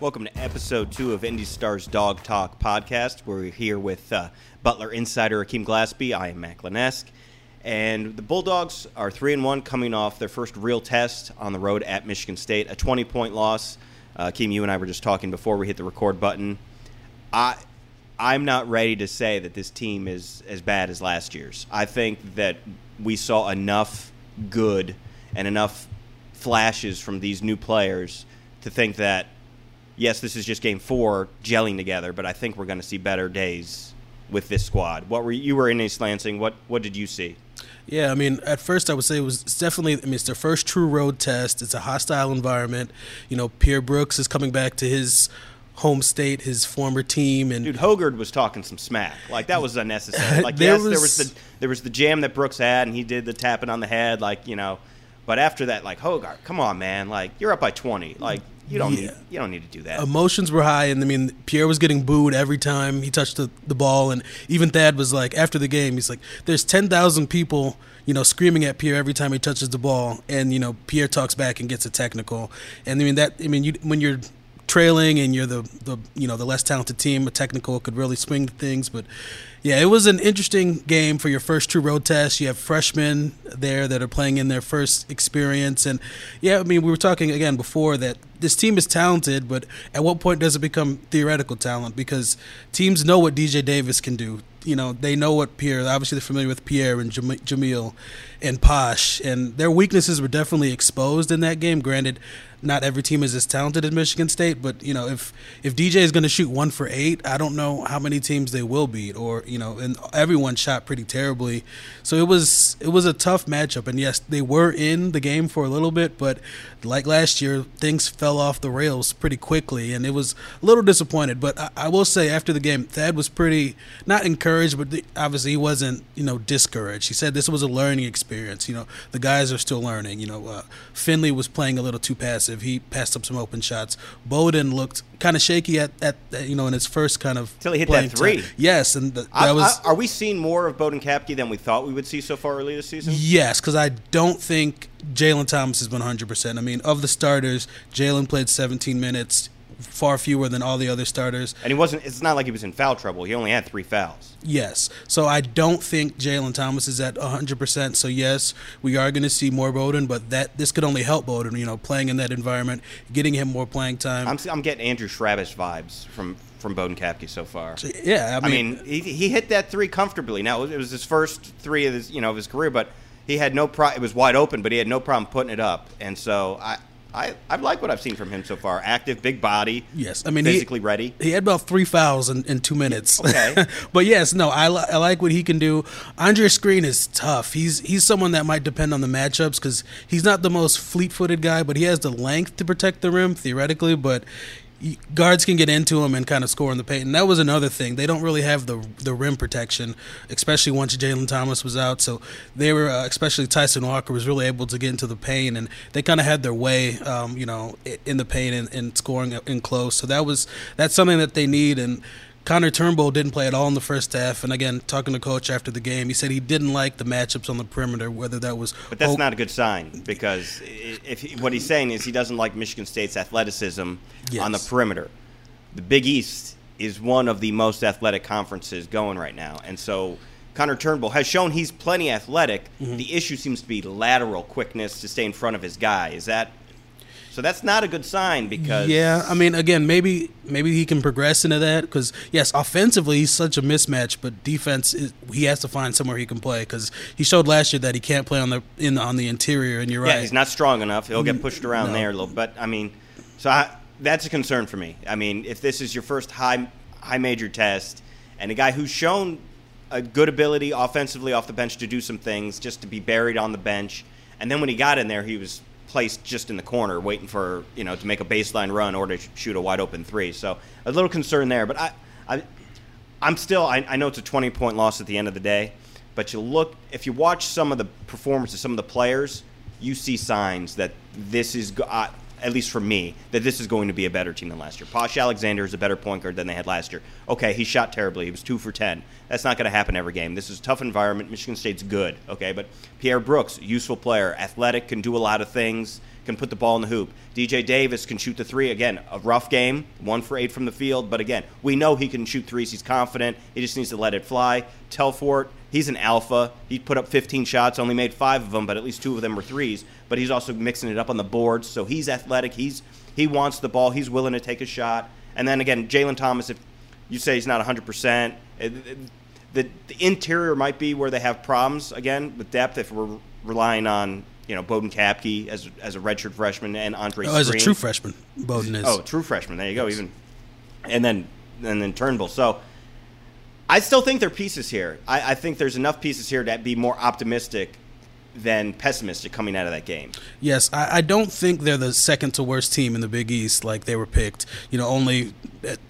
Welcome to episode two of Indy Stars Dawg Talk podcast. We're here with uh, Butler insider Akeem Glaspie. I am Matt Glenesk. And the Bulldogs are three and one, coming off their first real test on the road at Michigan State. A twenty-point loss. Uh, Akeem, you and I were just talking before we hit the record button. I, I'm not ready to say that this team is as bad as last year's. I think that we saw enough good and enough flashes from these new players to think that yes, this is just game four gelling together, but I think we're going to see better days with this squad. What were you were in East Lansing? What what did you see? Yeah, I mean, at first I would say it was it's definitely. I mean, it's their first true road test. It's a hostile environment. You know, Pierre Brooks is coming back to his home state, his former team, and dude, Hoggard was talking some smack. Like that was unnecessary. Like there yes, was, there was the there was the jam that Brooks had, and he did the tapping on the head, like you know. But after that, like Hoggard, come on, man, like you're up by twenty, like you don't yeah. need you don't need to do that. Emotions were high, and I mean Pierre was getting booed every time he touched the, the ball, and even Thad was like after the game, he's like, "There's ten thousand people." You know, screaming at Pierre every time he touches the ball, and you know Pierre talks back and gets a technical, and I mean that. I mean, you, when you're trailing and you're the, the you know the less talented team, a technical could really swing things. But yeah, it was an interesting game for your first true road test. You have freshmen there that are playing in their first experience, and yeah, I mean we were talking again before that this team is talented, but at what point does it become theoretical talent? Because teams know what DJ Davis can do. You know, they know what Pierre. Obviously, they're familiar with Pierre and Jahmyl and Posh, and their weaknesses were definitely exposed in that game. Granted, not every team is as talented as Michigan State, but you know if if DJ is going to shoot one for eight, I don't know how many teams they will beat, or you know, and everyone shot pretty terribly, so it was it was a tough matchup. And yes, they were in the game for a little bit, but like last year, things fell off the rails pretty quickly, and it was a little disappointed. But I, I will say after the game, Thad was pretty not encouraged, but the, obviously he wasn't you know discouraged. He said this was a learning experience. You know, the guys are still learning. You know, uh, Finley was playing a little too passive. He passed up some open shots. Boden looked kind of shaky at, at you know in his first kind of until he hit that three. Time. Yes, and the, that I, was. I, are we seeing more of Boden Kapke than we thought we would see so far early this season? Yes, because I don't think Jalen Thomas has been 100. percent I mean, of the starters, Jalen played 17 minutes far fewer than all the other starters. And he wasn't. It's not like he was in foul trouble. He only had three fouls. Yes. So I don't think Jalen Thomas is at 100. percent So yes, we are going to see more Boden, but that this could only help Boden. You know, playing in that environment, getting him more playing time. I'm, I'm getting Andrew Chrabascz vibes from from Boden Kapke so far. Yeah, I mean, I mean he, he hit that three comfortably. Now it was his first three of his you know of his career, but he had no pro. It was wide open, but he had no problem putting it up. And so I I, I like what I've seen from him so far. Active, big body. Yes, I mean physically he, ready. He had about three fouls in, in two minutes. Okay, but yes, no, I, I like what he can do. Andre Screen is tough. He's he's someone that might depend on the matchups because he's not the most fleet-footed guy, but he has the length to protect the rim theoretically. But guards can get into him and kind of score in the paint. And that was another thing. They don't really have the the rim protection, especially once Jalen Thomas was out. So they were, uh, especially Tyson Walker, was really able to get into the paint, and they kind of had their way, um, you know, in the paint and, and scoring in close. So that was that's something that they need and Connor Turnbull didn't play at all in the first half, and again, talking to coach after the game, he said he didn't like the matchups on the perimeter, whether that was. But that's not a good sign because if he, what he's saying is he doesn't like Michigan State's athleticism yes. on the perimeter. The Big East is one of the most athletic conferences going right now, and so Connor Turnbull has shown he's plenty athletic. Mm-hmm. The issue seems to be lateral quickness to stay in front of his guy. Is that so that's not a good sign because yeah, I mean, again, maybe maybe he can progress into that because yes, offensively he's such a mismatch, but defense is, he has to find somewhere he can play because he showed last year that he can't play on the in on the interior, and you're right. yeah, right. he's not strong enough. He'll get mm, pushed around no. there a little. But I mean, so I, that's a concern for me. I mean, if this is your first high high major test, and a guy who's shown a good ability offensively off the bench to do some things, just to be buried on the bench, and then when he got in there, he was placed just in the corner, waiting for you know to make a baseline run or to shoot a wide open three. So a little concern there, but I, I I'm still I, I know it's a 20 point loss at the end of the day, but you look if you watch some of the performances, some of the players, you see signs that this is. Uh, at least for me, that this is going to be a better team than last year. Posh Alexander is a better point guard than they had last year. Okay, he shot terribly. He was two for ten. That's not going to happen every game. This is a tough environment. Michigan State's good. Okay, but Pierre Brooks, useful player, athletic, can do a lot of things can put the ball in the hoop. DJ Davis can shoot the three. Again, a rough game, one for eight from the field. But again, we know he can shoot threes. He's confident. He just needs to let it fly. Telfort, he's an alpha. He put up 15 shots, only made five of them, but at least two of them were threes. But he's also mixing it up on the boards. So he's athletic. He's he wants the ball. He's willing to take a shot. And then again, Jalen Thomas, if you say he's not 100%, eh, the, the interior might be where they have problems again with depth if we're relying on you know Boden Kapke as as a redshirt freshman and Andre. Oh, as a true freshman, Boden is. Oh, true freshman. There you go. Even and then and then Turnbull. So I still think there are pieces here. I, I think there's enough pieces here to be more optimistic than pessimistic coming out of that game. Yes, I, I, don't think they're the second to worst team in the Big East. Like they were picked, you know, only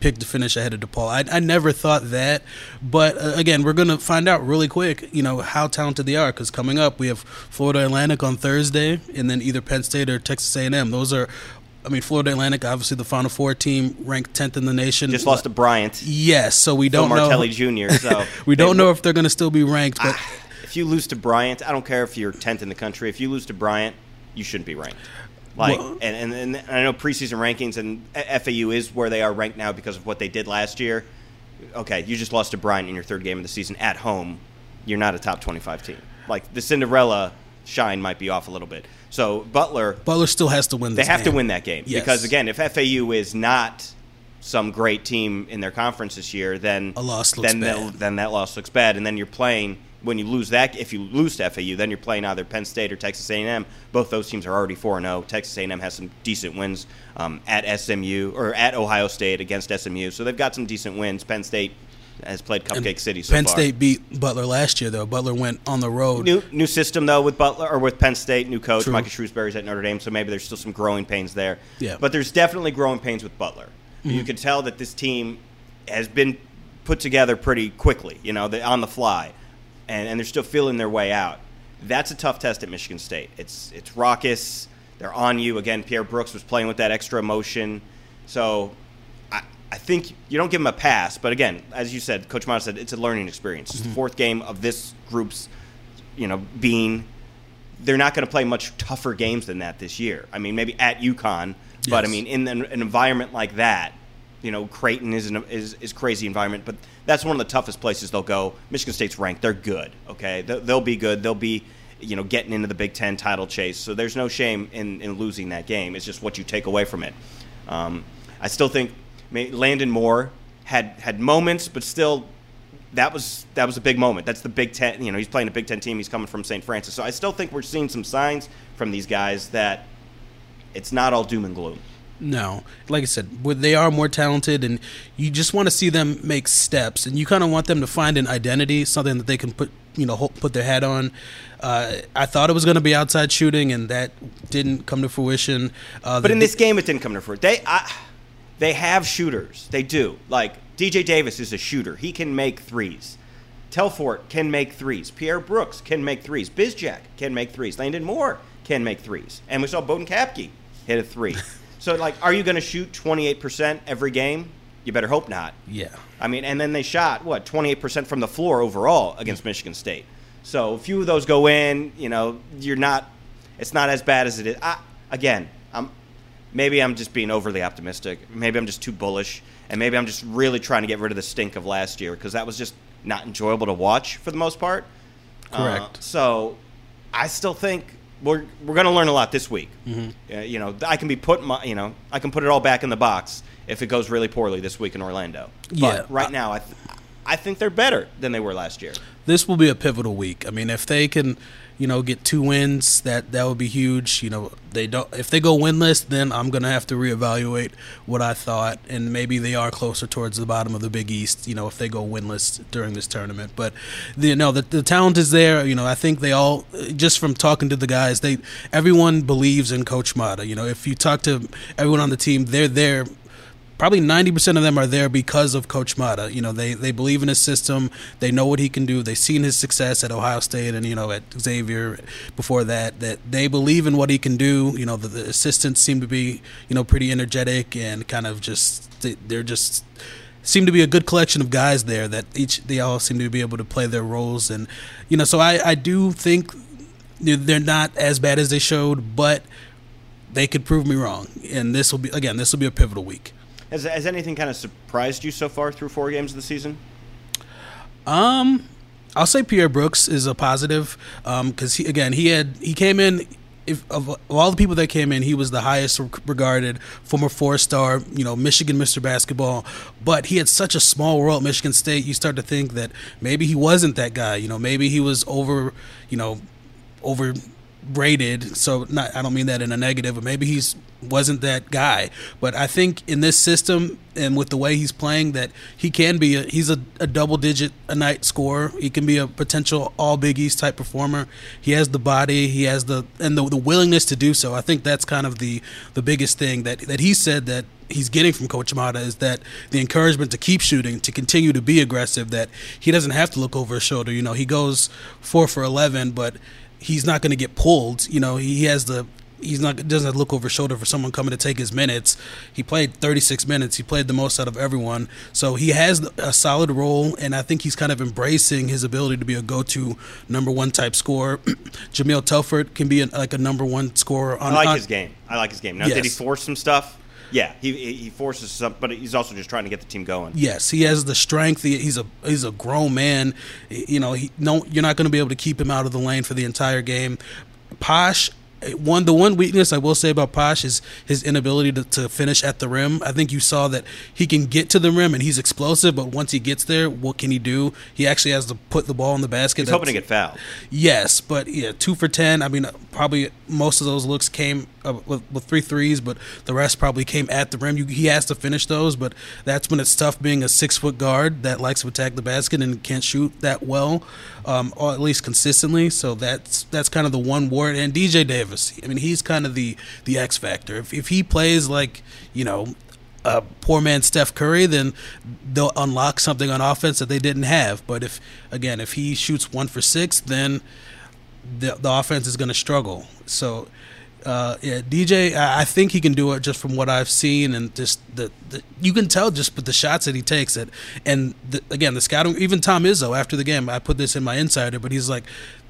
picked to finish ahead of DePaul. I, I never thought that, but uh, again, we're gonna find out really quick, you know, how talented they are. Because coming up, we have Florida Atlantic on Thursday, and then either Penn State or Texas A&M. Those are I mean, Florida Atlantic, obviously the Final Four team, ranked tenth in the nation. Just lost to Bryant. Yes, so we don't Phil know. Martelli Jr. So we don't know if they're going to still be ranked. But ah, if you lose to Bryant, I don't care if you're tenth in the country. If you lose to Bryant, you shouldn't be ranked. Like, well, and, and, and I know preseason rankings and FAU is where they are ranked now because of what they did last year. Okay, you just lost to Bryant in your third game of the season at home. You're not a top 25 team. Like the Cinderella shine might be off a little bit. So Butler, Butler still has to win. They have game. to win that game yes. because again, if FAU is not some great team in their conference this year, then a loss looks then bad. then that loss looks bad, and then you're playing when you lose that, if you lose to FAU, then you're playing either Penn State or Texas A&M. Both those teams are already four and zero. Texas A&M has some decent wins um, at SMU or at Ohio State against SMU, so they've got some decent wins. Penn State has played Cupcake and City so Penn far. State beat Butler last year, though. Butler went on the road. New new system though with Butler or with Penn State, new coach True. Micah Shrewsberry's at Notre Dame, so maybe there's still some growing pains there. Yeah. But there's definitely growing pains with Butler. Mm-hmm. You can tell that this team has been put together pretty quickly, you know, on the fly and, and they're still feeling their way out. That's a tough test at Michigan State. It's it's raucous. They're on you again. Pierre Brooks was playing with that extra emotion, so I, think you don't give him a pass. But again, as you said, Coach Matta said it's a learning experience. It's the mm-hmm. fourth game of this group's, you know, being. They're not going to play much tougher games than that this year. I mean, maybe at UConn, but I mean, in an, an environment like that, you know, Creighton is an, is is crazy environment, but that's one of the toughest places they'll go. Michigan State's ranked; they're good. Okay, they'll be good. They'll be you know getting into the Big Ten title chase. So there's no shame in, in losing that game. It's just what you take away from it. Um, I still think Landon Moore had had moments, but still that was that was a big moment. That's the Big Ten. You know, he's playing a Big Ten team. He's coming from St. Francis. So I still think we're seeing some signs from these guys that it's not all doom and gloom. No, like I said, they are more talented, and you just want to see them make steps, and you kind of want them to find an identity, something that they can put, you know, put their head on. Uh, I thought it was going to be outside shooting, and that didn't come to fruition. Uh, but in this game, it didn't come to fruition. They, I, they have shooters. They do. Like DJ Davis is a shooter. He can make threes. Telfort can make threes. Pierre Brooks can make threes. Bizjack can make threes. Landon Moore can make threes. And we saw Boden Kapke hit a three. So, like, are you going to shoot 28% every game? You better hope not. Yeah. I mean, and then they shot, what, 28% from the floor overall against Michigan State. So, a few of those go in, you know, you're not, it's not as bad as it is. I, again, I'm, maybe I'm just being overly optimistic. Maybe I'm just too bullish. And maybe I'm just really trying to get rid of the stink of last year because that was just not enjoyable to watch for the most part. Correct. Uh, so, I still think we're we're going to learn a lot this week. Mm-hmm. Uh, you know, I can be put my, you know, I can put it all back in the box if it goes really poorly this week in Orlando. Yeah. But right now, I th- I think they're better than they were last year. This will be a pivotal week. I mean, if they can you know, get two wins, that that would be huge. You know, they don't if they go winless, then I'm gonna have to reevaluate what I thought, and maybe they are closer towards the bottom of the Big East. You know, if they go winless during this tournament, but you know, the the talent is there. You know, I think they all just from talking to the guys, they everyone believes in Coach Matta. You know, if you talk to everyone on the team, they're there probably 90% of them are there because of Coach Matta. You know, they, they believe in his system. They know what he can do. They've seen his success at Ohio State and, you know, at Xavier before that, that they believe in what he can do. You know, the, the assistants seem to be, you know, pretty energetic and kind of just, they're just seem to be a good collection of guys there that each they all seem to be able to play their roles and you know so I, I do think they're not as bad as they showed but they could prove me wrong and this will be again this will be a pivotal week has, has anything kind of surprised you so far through four games of the season um I'll say Pierre Brooks is a positive because um, he again he had he came in if of, of, all the people that came in, he was the highest regarded former four-star, you know, Michigan Mr. Basketball. But he had such a small role at Michigan State. You start to think that maybe he wasn't that guy. You know, maybe he was over, you know, over rated. So not I don't mean that in a negative, but maybe he's wasn't that guy. But I think in this system and with the way he's playing, that he can be a, he's a, a double digit a night scorer. He can be a potential all Big East type performer. He has the body, he has the and the, the willingness to do so. I think that's kind of the the biggest thing that that he said that he's getting from Coach Matta is that the encouragement to keep shooting, to continue to be aggressive, that he doesn't have to look over his shoulder. You know, he goes four for eleven, but he's not going to get pulled. You know, he has the he's not doesn't look over his shoulder for someone coming to take his minutes. He played 36 minutes. He played the most out of everyone. So he has a solid role, and I think he's kind of embracing his ability to be a go-to number one type scorer. Jahmyl Telfort can be a, like a number one scorer. On, I like on, his game. I like his game. Now, yes. did he force some stuff? Yeah, he he forces some, but he's also just trying to get the team going. Yes, he has the strength. he's a he's a grown man. You know, he no, you're not going to be able to keep him out of the lane for the entire game. Posh one the one weakness I will say about Posh is his inability to, to finish at the rim. I think you saw that he can get to the rim and he's explosive, but once he gets there, what can he do? He actually has to put the ball in the basket. He's That's, hoping to get fouled. Yes, but yeah, two for ten. I mean, probably most of those looks came uh, with, with, three threes, but the rest probably came at the rim. You, he has to finish those, but that's when it's tough being a six foot guard that likes to attack the basket and can't shoot that well, um, or at least consistently. So that's that's kind of the one word. And DJ Davis, I mean, he's kind of the the X factor. If if he plays like you know a poor man Steph Curry, then they'll unlock something on offense that they didn't have. But if again, if he shoots one for six, then the the offense is going to struggle. So uh, yeah, DJ, I, think he can do it just from what I've seen and just the, the you can tell just with the shots that he takes it. And the, again, the scouting, even Tom Izzo after the game, I put this in my insider, but he's like,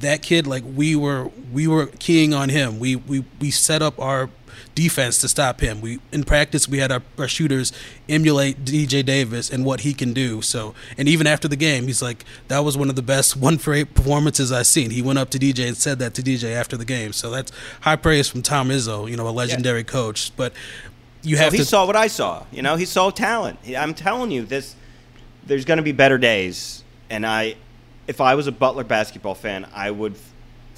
that kid, like we were, we were keying on him. We we we set up our defense to stop him. We in practice we had our, our shooters emulate DJ Davis and what he can do. So and even after the game, he's like, that was one of the best one for eight performances I've seen. He went up to DJ and said that to DJ after the game. So that's high praise from Tom Izzo, you know, a legendary yeah. coach. But you have so he to. saw what I saw. You know, he saw talent. I'm telling you, this there's going to be better days, and I, if I was a Butler basketball fan, I would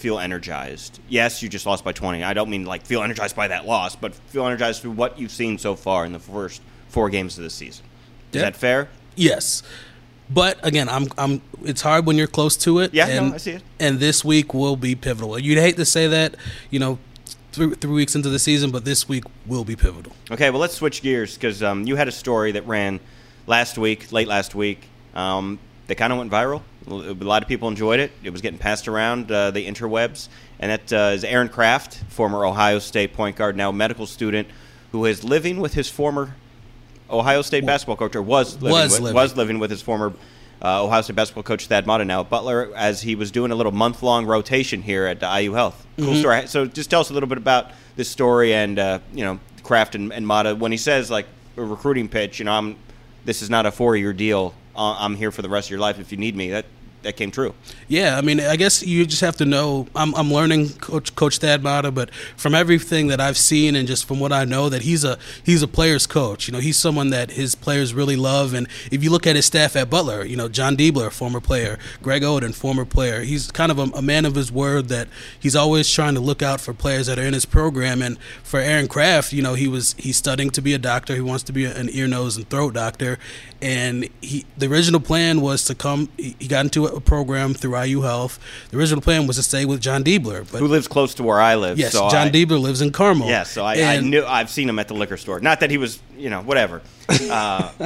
feel energized. Yes, you just lost by 20. I don't mean like feel energized by that loss, but feel energized through what you've seen so far in the first four games of the season. Is yep. that fair? Yes. But again, I'm I'm. It's hard when you're close to it. Yeah, and, no, I see it. And this week will be pivotal. You'd hate to say that, you know, three, three weeks into the season, but this week will be pivotal. Okay, well, let's switch gears because um, you had a story that ran last week, late last week. Um, that kind of went viral. A lot of people enjoyed it. It was getting passed around uh, the interwebs. And that uh, is Aaron Craft, former Ohio State point guard, now medical student, who is living with his former Ohio State basketball coach, or was living, was with, living. Was living with his former uh, Ohio State basketball coach, Thad Matta, now at Butler, as he was doing a little month long rotation here at IU Health. Cool mm-hmm. story. So just tell us a little bit about this story and, uh, you know, Craft and, and Matta. When he says, like, a recruiting pitch, you know, I'm, this is not a four year deal uh, I'm here for the rest of your life if you need me. That that came true. Yeah, I mean, I guess you just have to know. I'm, I'm learning Coach Coach Thad Matta, but from everything that I've seen and just from what I know, that he's a he's a player's coach. You know, he's someone that his players really love. And if you look at his staff at Butler, you know, Jon Diebler, former player, Greg Oden, former player, he's kind of a, a man of his word. That he's always trying to look out for players that are in his program. And for Aaron Craft, you know, he was he's studying to be a doctor. He wants to be an ear, nose, and throat doctor. And he the original plan was to come. He got into a program through IU Health. The original plan was to stay with Jon Diebler, but who lives close to where I live. Yes, so Jon I, Diebler lives in Carmel. Yes, so I, I, knew I've seen him at the liquor store. Not that he was you know, whatever. Uh,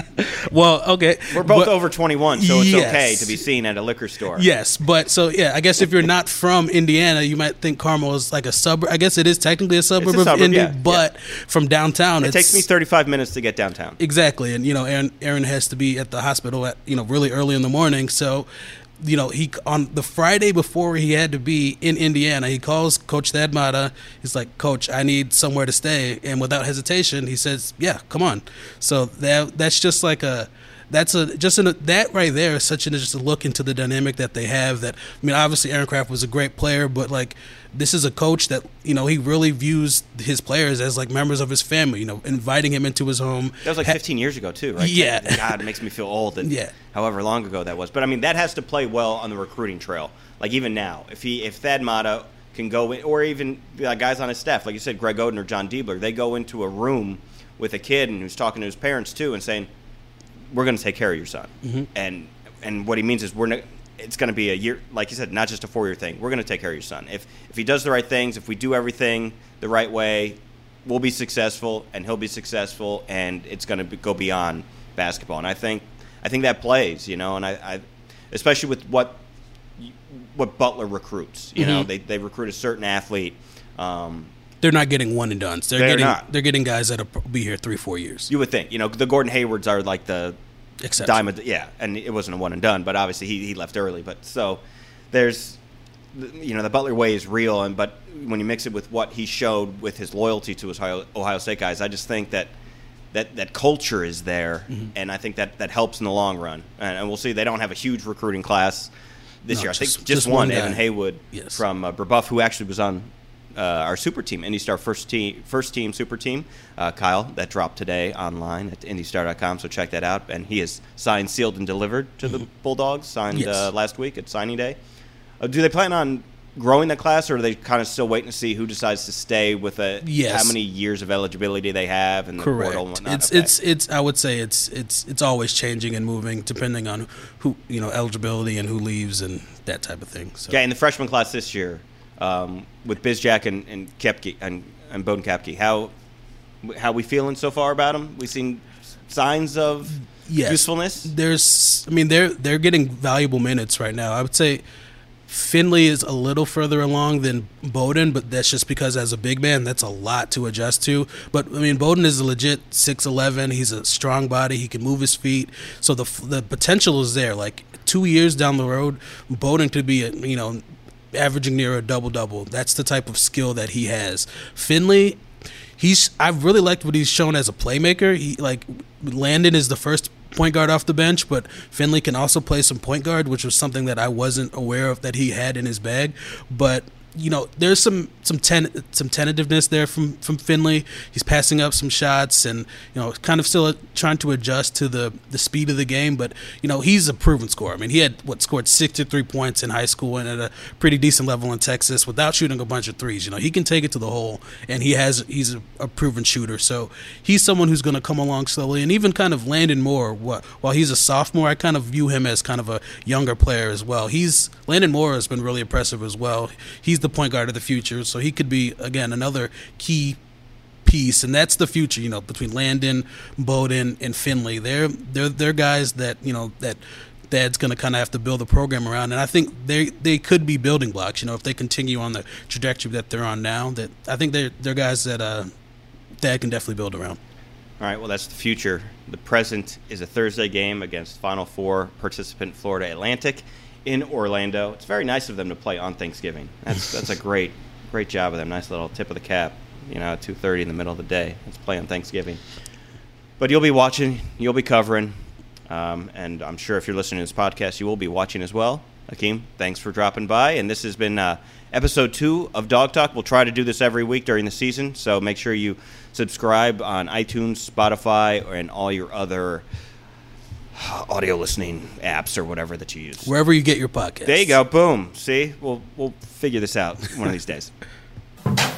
Well, okay. we're both But- over 21, so it's Yes. okay to be seen at a liquor store. Yes, but so yeah, I guess if you're not from Indiana, you might think Carmel is like a suburb. I guess it is technically a suburb of suburb, Indy, yeah, but from downtown, It takes me 35 minutes to get downtown. Exactly, and you know, Aaron Aaron has to be at the hospital at you know really early in the morning. So, you know, he on the Friday before he had to be in Indiana, he calls Coach Thad Matta. He's like, "Coach, I need somewhere to stay," and without hesitation, he says, "Yeah, come on." So that that's just like a. That's a just an, that right there is such an just a look into the dynamic that they have. That I mean, obviously Aaron Craft was a great player, but like this is a coach that you know he really views his players as like members of his family. You know, inviting him into his home. That was like Ha- 15 years ago, too, right? Yeah. God, it makes me feel old. That Yeah. However long ago that was, but I mean that has to play well on the recruiting trail. Like even now, if he if Thad Matta can go in, or even uh, guys on his staff, like you said, Greg Oden or Jon Diebler, they go into a room with a kid and who's talking to his parents too, and saying, "We're going to take care of your son," Mm-hmm. and and what he means is we're not. It's going to be a year, like you said, not just a four-year thing. We're going to take care of your son. If if he does the right things, if we do everything the right way, we'll be successful, and he'll be successful, and it's going to be, go beyond basketball. And I think I think that plays, you know, and I, I especially with what what Butler recruits. You know, Mhm. they they recruit a certain athlete. Um, They're not getting one and done. They're, They're getting not. they're getting guys that'll be here three four years. you would think, you know, the Gordon Haywards are like the Exception. diamond. Yeah, and it wasn't a one and done, but obviously he, he left early. But so there's, you know, the Butler way is real, and but when you mix it with what he showed with his loyalty to his Ohio, Ohio State guys, I just think that. That, that culture is there, Mm-hmm. and I think that, that helps in the long run. And, and we'll see. They don't have a huge recruiting class this No, year. I just- think just just, one, one. Evan Haywood Yes. from uh, Brebeuf, who actually was on uh, our super team, IndyStar first team, first team super team. Uh, Kyle, that dropped today online at IndyStar.com, so check that out. And he is signed, sealed, and delivered to the Bulldogs. Signed Mm-hmm. Yes. uh, last week at signing day. Uh, do they plan on growing the class, or are they kind of still waiting to see who decides to stay with a Yes. how many years of eligibility they have and the Correct. portal and whatnot? It's Okay. it's it's. I would say it's it's it's always changing and moving depending on who you know eligibility and who leaves and that type of thing. So Yeah, in the freshman class this year, um, with Bizjack and, and Kapke and, and Boden Kapke, how how we feeling so far about them? We seen signs of yes, usefulness. There's, I mean, they're they're getting valuable minutes right now. I would say Finley is a little further along than Boden, but that's just because as a big man, that's a lot to adjust to. But I mean, Boden is a legit six eleven. He's a strong body. He can move his feet, so the the potential is there. Like two years down the road, Boden could be, a, you know, averaging near a double double. That's the type of skill that he has. Finley, he's I've really liked what he's shown as a playmaker. He like Landon is the first point guard off the bench, but Finley can also play some point guard, which was something that I wasn't aware of that he had in his bag. But you know, there's some some ten, some tentativeness there from from Finley. He's passing up some shots and you know, kind of still trying to adjust to the the speed of the game. But you know, he's a proven scorer. I mean, he had what scored 63 points in high school and at a pretty decent level in Texas without shooting a bunch of threes. You know, he can take it to the hole, and he has he's a, a proven shooter. So he's someone who's going to come along slowly, and even kind of Landon Moore. What while he's a sophomore, I kind of view him as kind of a younger player as well. He's Landon Moore has been really impressive as well. He's the point guard of the future, so he could be again another key piece, and that's the future. You know, between Landon, Boden, and Finley, they're they're they're guys that you know that Dad's going to kind of have to build a program around, and I think they they could be building blocks. You know, if they continue on the trajectory that they're on now, that I think they're they're guys that uh, Thad can definitely build around. All right, well, that's the future. The present is a Thursday game against Final Four participant Florida Atlantic in Orlando. It's very nice of them to play on Thanksgiving. That's that's a great great job of them. Nice little tip of the cap. You know, at two thirty in the middle of the day. Let's play on Thanksgiving. But you'll be watching. You'll be covering. Um, and I'm sure if you're listening to this podcast, you will be watching as well. Akeem, thanks for dropping by. And this has been uh, episode two of Dawg Talk. We'll try to do this every week during the season. So make sure you subscribe on iTunes, Spotify, and all your other audio listening apps or whatever that you use. Wherever you get your podcast. There you go. Boom. See, we'll we'll figure this out one of these days.